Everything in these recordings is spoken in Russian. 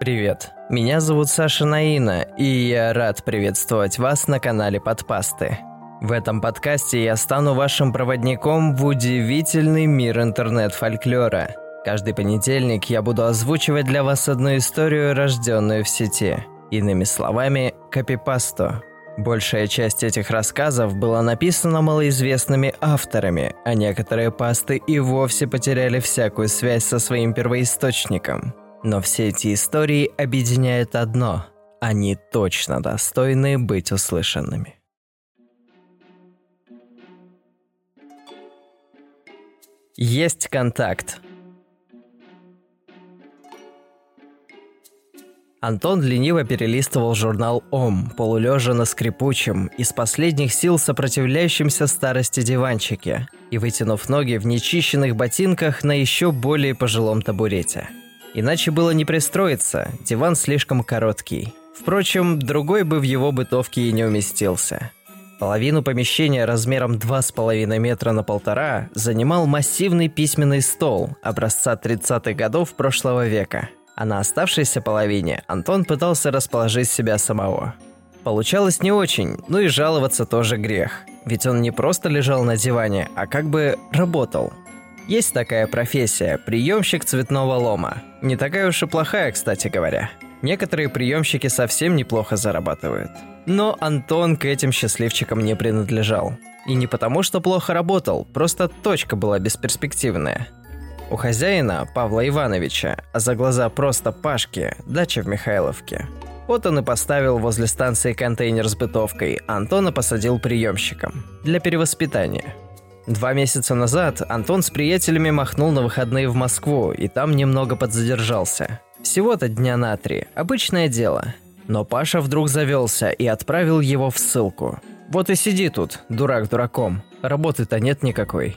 Привет, меня зовут Саша Наина, и я рад приветствовать вас на канале Подпасты. В этом подкасте я стану вашим проводником в удивительный мир интернет-фольклора. Каждый понедельник я буду озвучивать для вас одну историю, рожденную в сети. Иными словами, копипасту. Большая часть этих рассказов была написана малоизвестными авторами, а некоторые пасты и вовсе потеряли всякую связь со своим первоисточником. Но все эти истории объединяет одно – они точно достойны быть услышанными. Есть контакт. Антон лениво перелистывал журнал «Ом», полулежа на скрипучем, из последних сил сопротивляющемся старости диванчике и вытянув ноги в нечищенных ботинках на еще более пожилом табурете. Иначе было не пристроиться, диван слишком короткий. Впрочем, другой бы в его бытовке и не уместился. Половину помещения размером 2,5 метра на полтора занимал массивный письменный стол образца 30-х годов прошлого века – а на оставшейся половине Антон пытался расположить себя самого. Получалось не очень, ну и жаловаться тоже грех. Ведь он не просто лежал на диване, а как бы работал. Есть такая профессия – приемщик цветного лома. Не такая уж и плохая, кстати говоря. Некоторые приемщики совсем неплохо зарабатывают. Но Антон к этим счастливчикам не принадлежал. И не потому, что плохо работал, просто точка была бесперспективная – у хозяина, Павла Ивановича, а за глаза просто Пашки, дача в Михайловке. Вот он и поставил возле станции контейнер с бытовкой, а Антона посадил приемщиком. Для перевоспитания. Два месяца назад Антон с приятелями махнул на выходные в Москву и там немного подзадержался. Всего-то дня на три. Обычное дело. Но Паша вдруг завелся и отправил его в ссылку. Вот и сиди тут, дурак дураком. Работы-то нет никакой.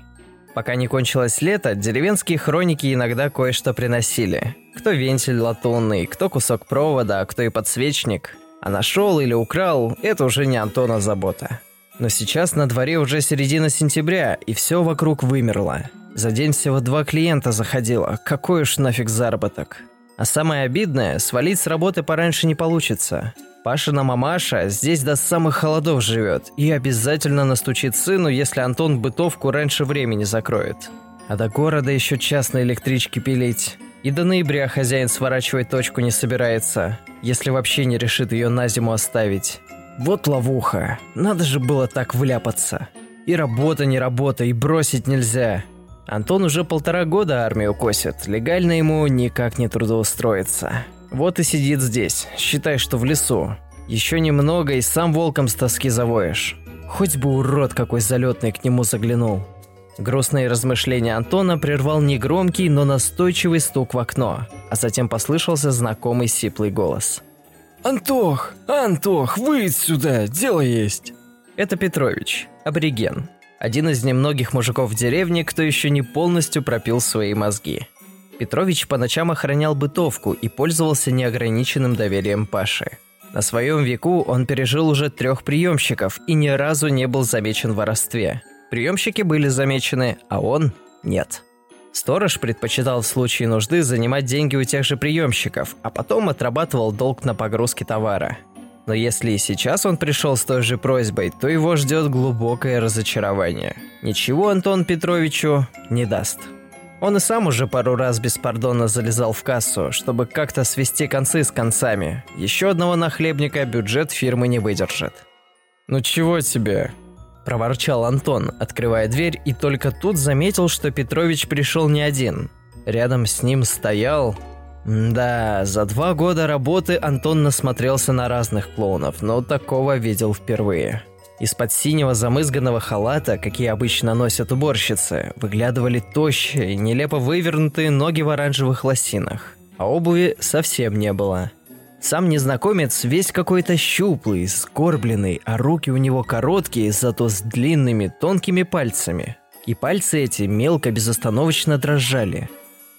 Пока не кончилось лето, деревенские хроники иногда кое-что приносили. Кто вентиль латунный, кто кусок провода, а кто и подсвечник. А нашел или украл – это уже не Антона забота. Но сейчас на дворе уже середина сентября, и все вокруг вымерло. За день всего два клиента заходило, какой уж нафиг заработок. А самое обидное, свалить с работы пораньше не получится. Пашина мамаша здесь до самых холодов живет и обязательно настучит сыну, если Антон бытовку раньше времени закроет. А до города еще час на электричке пилить. И до ноября хозяин сворачивать точку не собирается, если вообще не решит ее на зиму оставить. Вот ловуха. Надо же было так вляпаться. И работа не работа, и бросить нельзя. Антон уже полтора года армию косит, легально ему никак не трудоустроиться. Вот и сидит здесь, считай, что в лесу. Еще немного и сам волком с тоски завоешь. Хоть бы урод какой залетный к нему заглянул. Грустные размышления Антона прервал негромкий, но настойчивый стук в окно, а затем послышался знакомый сиплый голос. «Антох! Антох, выйдь сюда, дело есть!» Это Петрович, абориген. Один из немногих мужиков в деревне, кто еще не полностью пропил свои мозги. Петрович по ночам охранял бытовку и пользовался неограниченным доверием Паши. На своем веку он пережил уже трех приемщиков и ни разу не был замечен в воровстве. Приемщики были замечены, а он – нет. Сторож предпочитал в случае нужды занимать деньги у тех же приемщиков, а потом отрабатывал долг на погрузке товара. Но если и сейчас он пришел с той же просьбой, то его ждет глубокое разочарование. Ничего Антон Петровичу не даст. Он и сам уже пару раз беспардонно залезал в кассу, чтобы как-то свести концы с концами. Еще одного нахлебника бюджет фирмы не выдержит. «Ну чего тебе?» – проворчал Антон, открывая дверь, и только тут заметил, что Петрович пришел не один. Рядом с ним стоял... Да, за два года работы Антон насмотрелся на разных клоунов, но такого видел впервые. Из-под синего замызганного халата, какие обычно носят уборщицы, выглядывали тощие, нелепо вывернутые ноги в оранжевых лосинах. А обуви совсем не было. Сам незнакомец весь какой-то щуплый, скорбленный, а руки у него короткие, зато с длинными тонкими пальцами. И пальцы эти мелко безостановочно дрожали.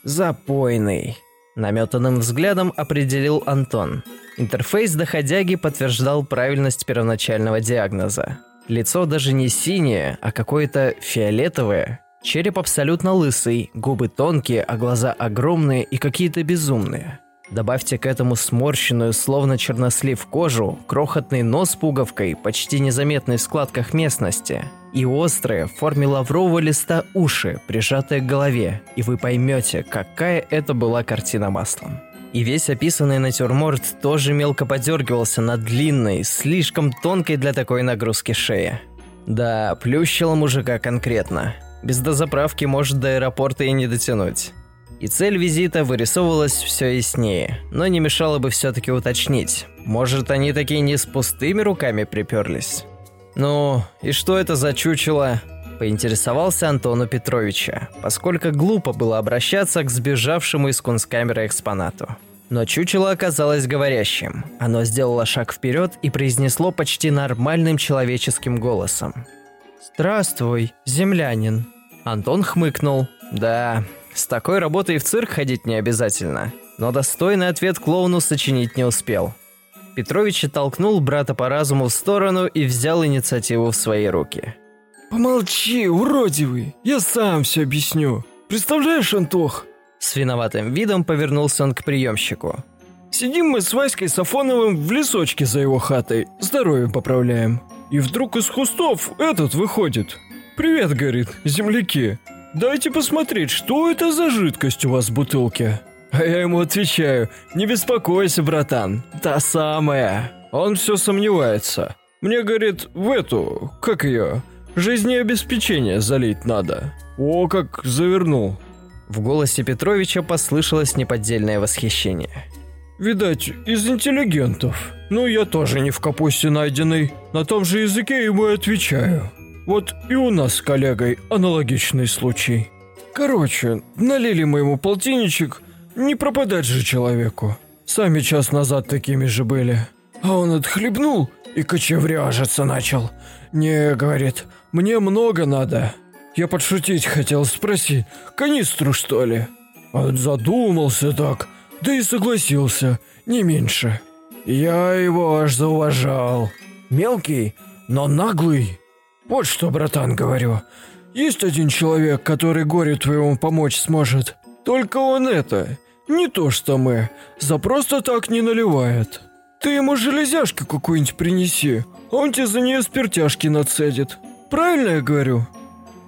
«Запойный», – наметанным взглядом определил Антон – Интерфейс доходяги подтверждал правильность первоначального диагноза. Лицо даже не синее, а какое-то фиолетовое. Череп абсолютно лысый, губы тонкие, а глаза огромные и какие-то безумные. Добавьте к этому сморщенную, словно чернослив кожу, крохотный нос с пуговкой, почти незаметный в складках местности, и острые, в форме лаврового листа уши, прижатые к голове, и вы поймете, какая это была картина маслом. И весь описанный натюрморт тоже мелко подергивался на длинной, слишком тонкой для такой нагрузки шее. Да, плющило мужика конкретно. Без дозаправки может до аэропорта и не дотянуть. И цель визита вырисовывалась все яснее, но не мешало бы все-таки уточнить. Может, они такие не с пустыми руками приперлись? Ну, и что это за чучело? Поинтересовался Антону Петровича, поскольку глупо было обращаться к сбежавшему из кунсткамеры экспонату. Но чучело оказалось говорящим. Оно сделало шаг вперед и произнесло почти нормальным человеческим голосом. «Здравствуй, землянин». Антон хмыкнул. «Да, с такой работой в цирк ходить не обязательно. Но достойный ответ клоуну сочинить не успел. Петрович толкнул брата по разуму в сторону и взял инициативу в свои руки. «Помолчи, уродивый, я сам все объясню. Представляешь, Антох?» С виноватым видом повернулся он к приемщику. «Сидим мы с Васькой Сафоновым в лесочке за его хатой, здоровье поправляем. И вдруг из кустов этот выходит. «Привет, — говорит, — земляки, Дайте посмотреть, что это за жидкость у вас в бутылке. А я ему отвечаю, не беспокойся, братан, та самая. Он все сомневается. Мне, говорит, в эту, как ее, жизнеобеспечение залить надо. О, как завернул. В голосе Петровича послышалось неподдельное восхищение. Видать, из интеллигентов. Ну, я тоже не в капусте найденный. На том же языке ему и отвечаю. Вот и у нас с коллегой аналогичный случай. Короче, налили мы ему полтинничек, не пропадать же человеку. Сами час назад такими же были. А он отхлебнул и кочевряжиться начал. Не, говорит, мне много надо. Я подшутить хотел, спроси, канистру что ли? А задумался так, да и согласился, не меньше. Я его аж зауважал. Мелкий, но наглый. Вот что, братан, говорю. Есть один человек, который горе твоему помочь сможет. Только он это, не то что мы, за просто так не наливает. Ты ему железяшки какую-нибудь принеси, он тебе за нее спиртяшки нацедит. Правильно я говорю?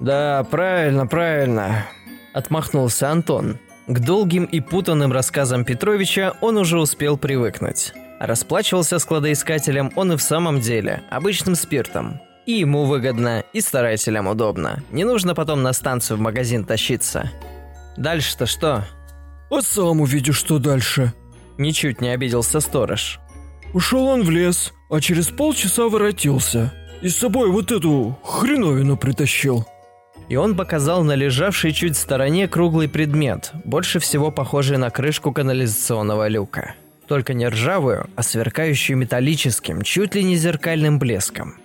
Да, правильно, правильно. Отмахнулся Антон. К долгим и путанным рассказам Петровича он уже успел привыкнуть. Расплачивался с кладоискателем он и в самом деле, обычным спиртом. И ему выгодно, и старателям удобно. Не нужно потом на станцию в магазин тащиться. Дальше-то что? А сам увидишь, что дальше. Ничуть не обиделся сторож. Ушел он в лес, а через полчаса воротился. И с собой вот эту хреновину притащил. И он показал на лежавший чуть в стороне круглый предмет, больше всего похожий на крышку канализационного люка. Только не ржавую, а сверкающую металлическим, чуть ли не зеркальным блеском.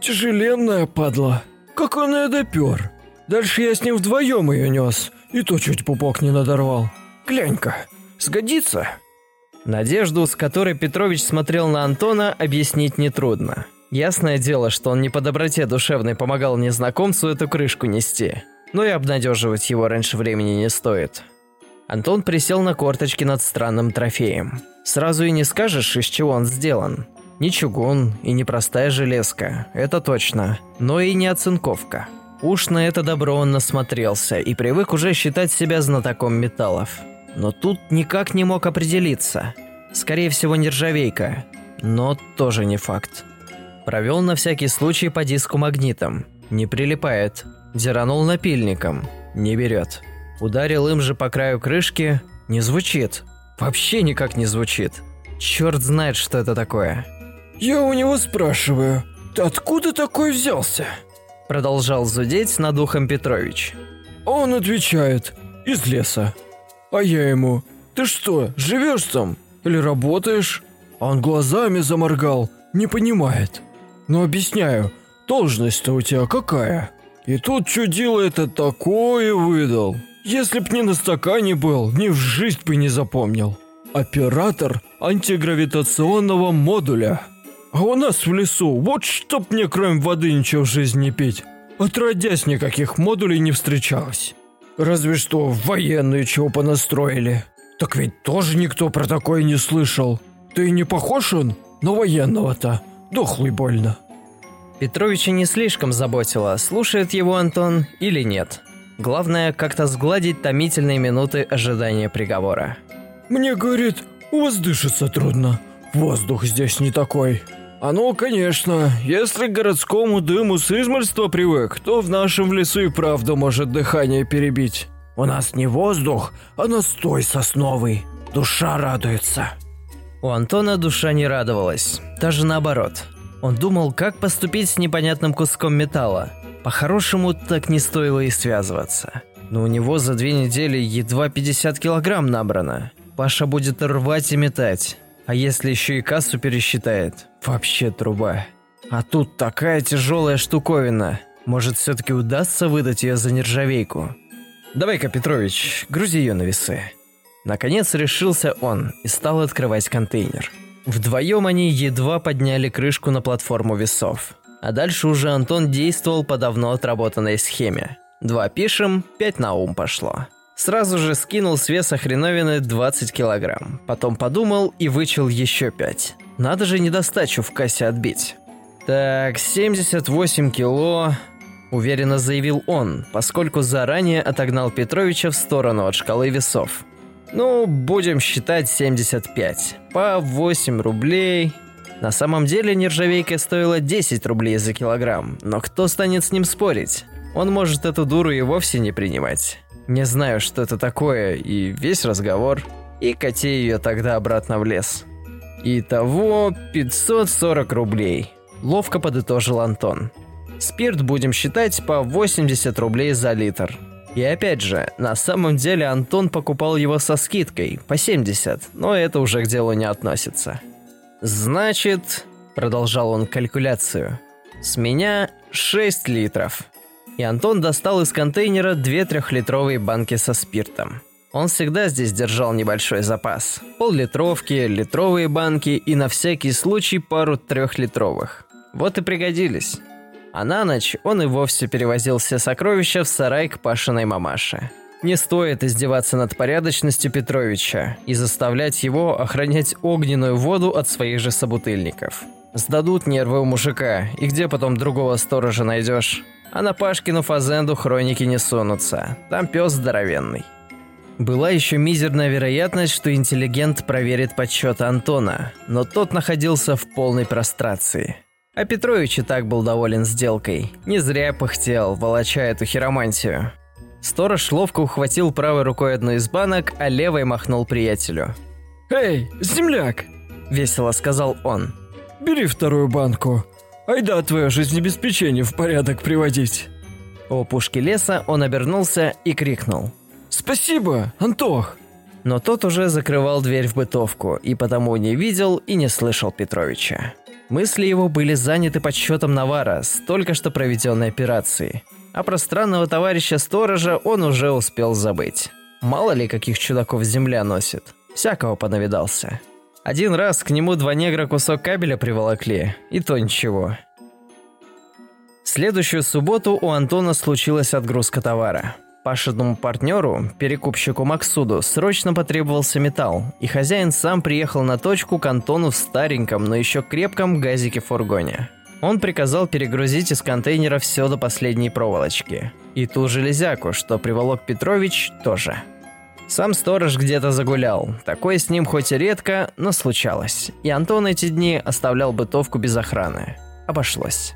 Тяжеленная падла. Как он ее допер. Дальше я с ним вдвоем ее нес, и то чуть пупок не надорвал. Глянь-ка, сгодится?» Надежду, с которой Петрович смотрел на Антона, объяснить нетрудно. Ясное дело, что он не по доброте душевной помогал незнакомцу эту крышку нести. Но и обнадеживать его раньше времени не стоит. Антон присел на корточки над странным трофеем. Сразу и не скажешь, из чего он сделан. Не чугун и не простая железка, это точно, но и не оцинковка. Уж на это добро он насмотрелся и привык уже считать себя знатоком металлов. Но тут никак не мог определиться. Скорее всего, нержавейка, но тоже не факт. Провел на всякий случай по диску магнитом. Не прилипает. Деранул напильником. Не берет. Ударил им же по краю крышки. Не звучит. Вообще никак не звучит. Черт знает, что это такое. Я у него спрашиваю, ты откуда такой взялся? Продолжал зудеть над ухом Петрович. Он отвечает, из леса. А я ему, ты что, живешь там? Или работаешь? Он глазами заморгал, не понимает. Но объясняю, должность-то у тебя какая? И тут чудило это такое выдал. Если б не на стакане был, ни в жизнь бы не запомнил. Оператор антигравитационного модуля. А у нас в лесу, вот чтоб мне кроме воды ничего в жизни не пить. Отродясь никаких модулей не встречалось. Разве что военные чего понастроили. Так ведь тоже никто про такое не слышал. Ты не похож он на военного-то? Дохлый больно. Петровича не слишком заботило, слушает его Антон или нет. Главное, как-то сгладить томительные минуты ожидания приговора. Мне, говорит, у вас дышится трудно. Воздух здесь не такой. А ну, конечно, если к городскому дыму с измольства привык, то в нашем лесу и правда может дыхание перебить. У нас не воздух, а настой сосновый. Душа радуется. У Антона душа не радовалась, даже наоборот. Он думал, как поступить с непонятным куском металла. По-хорошему, так не стоило и связываться. Но у него за две недели едва 50 килограмм набрано. Паша будет рвать и метать. А если еще и кассу пересчитает, вообще труба. А тут такая тяжелая штуковина. Может, все-таки удастся выдать ее за нержавейку? Давай-ка, Петрович, грузи ее на весы. Наконец решился он и стал открывать контейнер. Вдвоем они едва подняли крышку на платформу весов. А дальше уже Антон действовал по давно отработанной схеме. Два пишем, пять на ум пошло. Сразу же скинул с веса хреновины 20 килограмм. Потом подумал и вычел еще 5. Надо же недостачу в кассе отбить. Так, 78 кило, уверенно заявил он, поскольку заранее отогнал Петровича в сторону от шкалы весов. Ну, будем считать 75. По 8 рублей. На самом деле нержавейка стоила 10 рублей за килограмм, но кто станет с ним спорить? Он может эту дуру и вовсе не принимать. Не знаю, что это такое, и весь разговор. И кати ее тогда обратно в лес. Итого 540 рублей. Ловко подытожил Антон. Спирт будем считать по 80 рублей за литр. И опять же, на самом деле Антон покупал его со скидкой, по 70, но это уже к делу не относится. «Значит», — продолжал он калькуляцию, — «с меня 6 литров и Антон достал из контейнера две трехлитровые банки со спиртом. Он всегда здесь держал небольшой запас. Пол-литровки, литровые банки и на всякий случай пару трехлитровых. Вот и пригодились. А на ночь он и вовсе перевозил все сокровища в сарай к Пашиной мамаше. Не стоит издеваться над порядочностью Петровича и заставлять его охранять огненную воду от своих же собутыльников. Сдадут нервы у мужика, и где потом другого сторожа найдешь? А на Пашкину фазенду хроники не сунутся. Там пес здоровенный. Была еще мизерная вероятность, что интеллигент проверит подсчет Антона, но тот находился в полной прострации. А Петрович и так был доволен сделкой. Не зря пыхтел, волоча эту хиромантию. Сторож ловко ухватил правой рукой одну из банок, а левой махнул приятелю. «Эй, земляк!» – весело сказал он. «Бери вторую банку. Айда твое жизнеобеспечение в порядок приводить. У пушки леса он обернулся и крикнул. «Спасибо, Антох!» Но тот уже закрывал дверь в бытовку и потому не видел и не слышал Петровича. Мысли его были заняты подсчетом навара с только что проведенной операции. А про странного товарища-сторожа он уже успел забыть. Мало ли каких чудаков земля носит. Всякого понавидался. Один раз к нему два негра кусок кабеля приволокли, и то ничего. следующую субботу у Антона случилась отгрузка товара. Пашиному партнеру, перекупщику Максуду, срочно потребовался металл, и хозяин сам приехал на точку к Антону в стареньком, но еще крепком газике-фургоне. Он приказал перегрузить из контейнера все до последней проволочки. И ту железяку, что приволок Петрович, тоже – сам сторож где-то загулял. Такое с ним хоть и редко, но случалось. И Антон эти дни оставлял бытовку без охраны. Обошлось.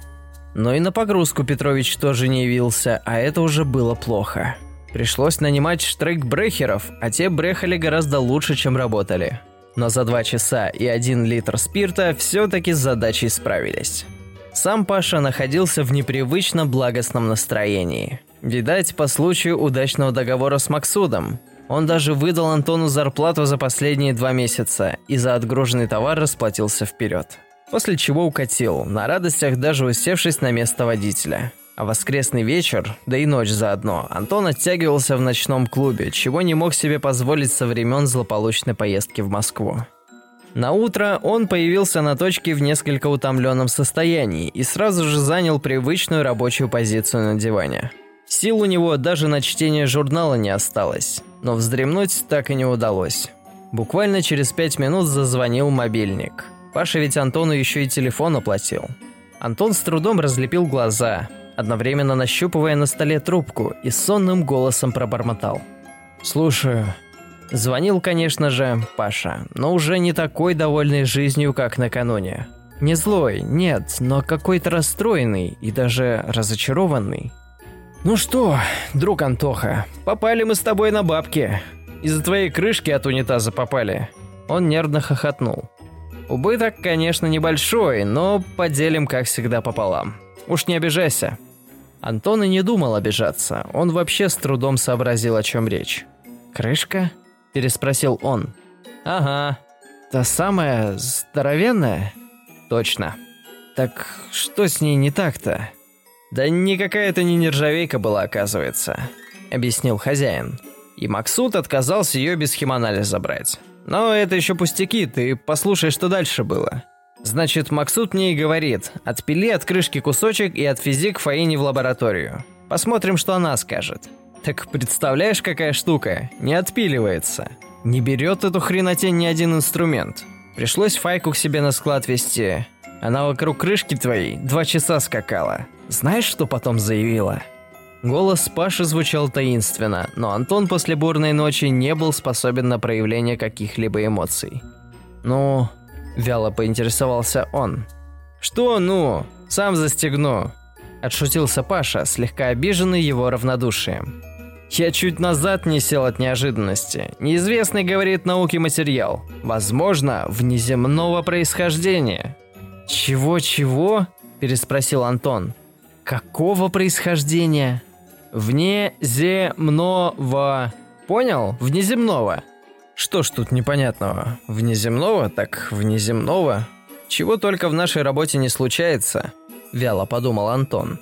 Но и на погрузку Петрович тоже не явился, а это уже было плохо. Пришлось нанимать штрейк-брехеров, а те брехали гораздо лучше, чем работали. Но за два часа и один литр спирта все-таки с задачей справились. Сам Паша находился в непривычно благостном настроении. Видать, по случаю удачного договора с Максудом. Он даже выдал Антону зарплату за последние два месяца и за отгруженный товар расплатился вперед. После чего укатил, на радостях даже усевшись на место водителя. А воскресный вечер, да и ночь заодно, Антон оттягивался в ночном клубе, чего не мог себе позволить со времен злополучной поездки в Москву. На утро он появился на точке в несколько утомленном состоянии и сразу же занял привычную рабочую позицию на диване – Сил у него даже на чтение журнала не осталось, но вздремнуть так и не удалось. Буквально через пять минут зазвонил мобильник. Паша ведь Антону еще и телефон оплатил. Антон с трудом разлепил глаза, одновременно нащупывая на столе трубку и сонным голосом пробормотал. «Слушаю». Звонил, конечно же, Паша, но уже не такой довольный жизнью, как накануне. Не злой, нет, но какой-то расстроенный и даже разочарованный. «Ну что, друг Антоха, попали мы с тобой на бабки. Из-за твоей крышки от унитаза попали». Он нервно хохотнул. «Убыток, конечно, небольшой, но поделим, как всегда, пополам. Уж не обижайся». Антон и не думал обижаться, он вообще с трудом сообразил, о чем речь. «Крышка?» – переспросил он. «Ага. Та самая здоровенная?» «Точно. Так что с ней не так-то?» «Да никакая это не нержавейка была, оказывается», — объяснил хозяин. И Максут отказался ее без химанализа брать. Но это еще пустяки, ты послушай, что дальше было. Значит, Максут мне и говорит, отпили от крышки кусочек и от физик Фаине в лабораторию. Посмотрим, что она скажет. Так представляешь, какая штука? Не отпиливается. Не берет эту хренотень ни один инструмент. Пришлось Файку к себе на склад вести. Она вокруг крышки твоей два часа скакала. Знаешь, что потом заявила?» Голос Паши звучал таинственно, но Антон после бурной ночи не был способен на проявление каких-либо эмоций. «Ну...» – вяло поинтересовался он. «Что «ну»? Сам застегну!» – отшутился Паша, слегка обиженный его равнодушием. «Я чуть назад не сел от неожиданности. Неизвестный, говорит, науки материал. Возможно, внеземного происхождения». «Чего-чего?» – переспросил Антон. Какого происхождения? Внеземного. Понял? Внеземного. Что ж тут непонятного? Внеземного? Так внеземного. Чего только в нашей работе не случается, вяло подумал Антон.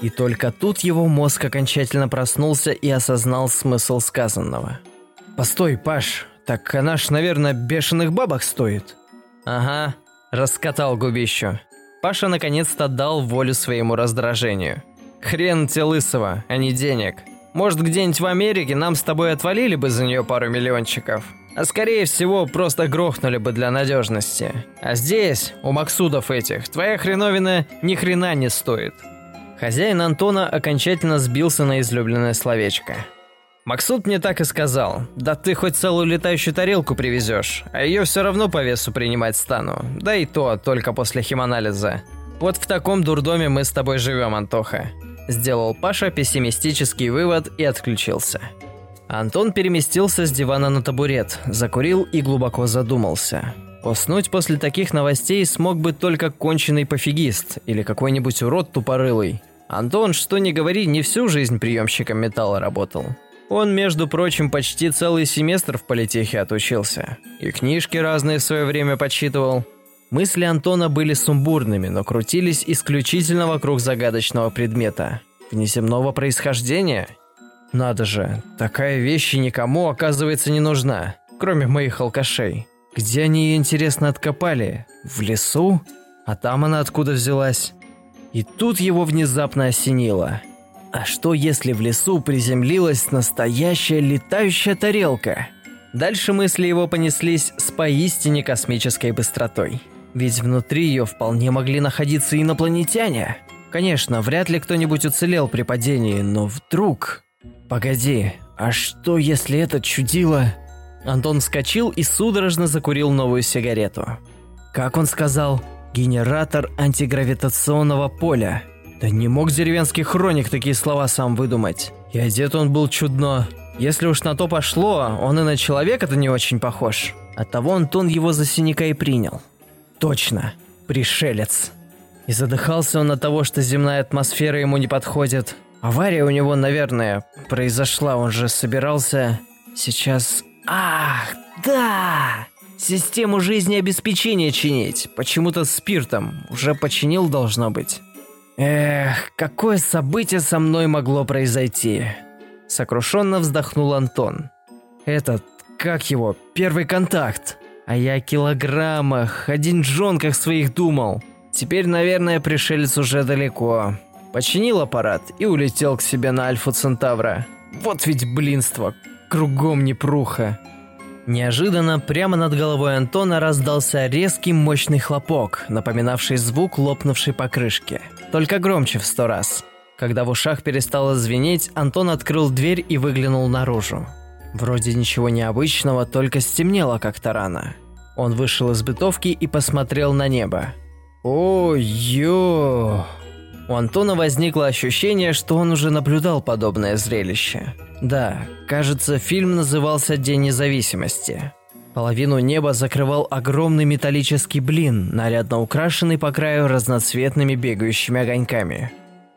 И только тут его мозг окончательно проснулся и осознал смысл сказанного. «Постой, Паш, так она ж, наверное, бешеных бабок стоит». «Ага», – раскатал губищу. Паша наконец-то дал волю своему раздражению. «Хрен тебе лысого, а не денег. Может, где-нибудь в Америке нам с тобой отвалили бы за нее пару миллиончиков, а скорее всего просто грохнули бы для надежности. А здесь, у Максудов этих, твоя хреновина ни хрена не стоит». Хозяин Антона окончательно сбился на излюбленное словечко – Максут мне так и сказал. Да ты хоть целую летающую тарелку привезешь, а ее все равно по весу принимать стану. Да и то только после химанализа. Вот в таком дурдоме мы с тобой живем, Антоха. Сделал Паша пессимистический вывод и отключился. Антон переместился с дивана на табурет, закурил и глубоко задумался. Уснуть после таких новостей смог бы только конченый пофигист или какой-нибудь урод тупорылый. Антон, что ни говори, не всю жизнь приемщиком металла работал. Он, между прочим, почти целый семестр в политехе отучился. И книжки разные в свое время подсчитывал. Мысли Антона были сумбурными, но крутились исключительно вокруг загадочного предмета. Внеземного происхождения? Надо же, такая вещь никому, оказывается, не нужна, кроме моих алкашей. Где они ее, интересно, откопали? В лесу? А там она откуда взялась? И тут его внезапно осенило – а что если в лесу приземлилась настоящая летающая тарелка? Дальше мысли его понеслись с поистине космической быстротой. Ведь внутри ее вполне могли находиться инопланетяне. Конечно, вряд ли кто-нибудь уцелел при падении, но вдруг... Погоди, а что если это чудило... Антон вскочил и судорожно закурил новую сигарету. Как он сказал, генератор антигравитационного поля – да не мог деревенский хроник такие слова сам выдумать. И одет он был чудно. Если уж на то пошло, он и на человека-то не очень похож. Оттого Антон его за синяка и принял. Точно, пришелец. И задыхался он от того, что земная атмосфера ему не подходит. Авария у него, наверное, произошла, он же собирался... Сейчас... Ах, да! Систему жизнеобеспечения чинить. Почему-то спиртом. Уже починил, должно быть. Эх, какое событие со мной могло произойти? Сокрушенно вздохнул Антон. Этот, как его, первый контакт. А я о килограммах, о деньжонках своих думал. Теперь, наверное, пришелец уже далеко. Починил аппарат и улетел к себе на Альфу Центавра. Вот ведь блинство, кругом непруха. Неожиданно прямо над головой Антона раздался резкий мощный хлопок, напоминавший звук лопнувшей покрышки, только громче в сто раз. Когда в ушах перестало звенеть, Антон открыл дверь и выглянул наружу. Вроде ничего необычного, только стемнело как-то рано. Он вышел из бытовки и посмотрел на небо. Ой-ё! У Антона возникло ощущение, что он уже наблюдал подобное зрелище. Да, кажется, фильм назывался «День независимости». Половину неба закрывал огромный металлический блин, нарядно украшенный по краю разноцветными бегающими огоньками.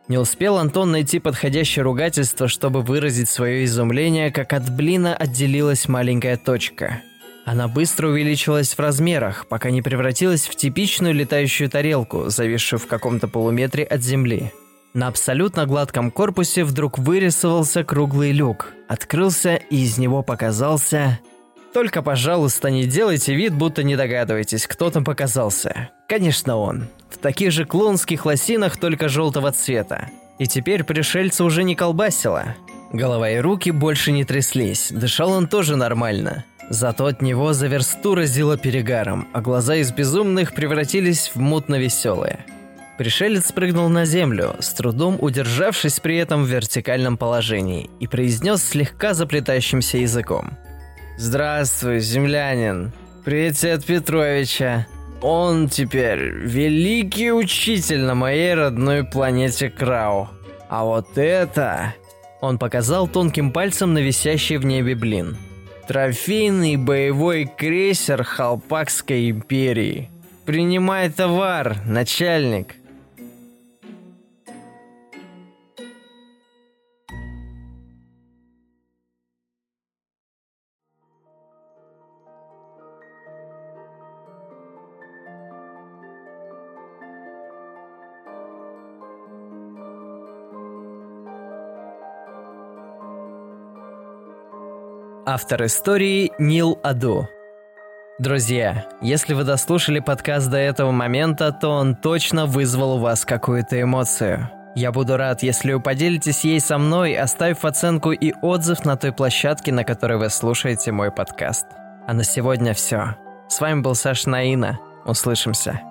Не успел Антон найти подходящее ругательство, чтобы выразить свое изумление, как от блина отделилась маленькая точка. Она быстро увеличилась в размерах, пока не превратилась в типичную летающую тарелку, зависшую в каком-то полуметре от земли. На абсолютно гладком корпусе вдруг вырисовался круглый люк, открылся и из него показался... Только, пожалуйста, не делайте вид, будто не догадываетесь, кто там показался. Конечно, он. В таких же клоунских лосинах, только желтого цвета. И теперь пришельца уже не колбасило. Голова и руки больше не тряслись, дышал он тоже нормально. Зато от него за версту разило перегаром, а глаза из безумных превратились в мутно-веселые. Пришелец прыгнул на землю, с трудом удержавшись при этом в вертикальном положении, и произнес слегка заплетающимся языком. «Здравствуй, землянин. Привет Петровича. Он теперь великий учитель на моей родной планете Крау. А вот это...» Он показал тонким пальцем на висящий в небе блин – Трофейный боевой крейсер Халпакской империи. Принимай товар, начальник. Автор истории Нил Аду. Друзья, если вы дослушали подкаст до этого момента, то он точно вызвал у вас какую-то эмоцию. Я буду рад, если вы поделитесь ей со мной, оставив оценку и отзыв на той площадке, на которой вы слушаете мой подкаст. А на сегодня все. С вами был Саш Наина. Услышимся.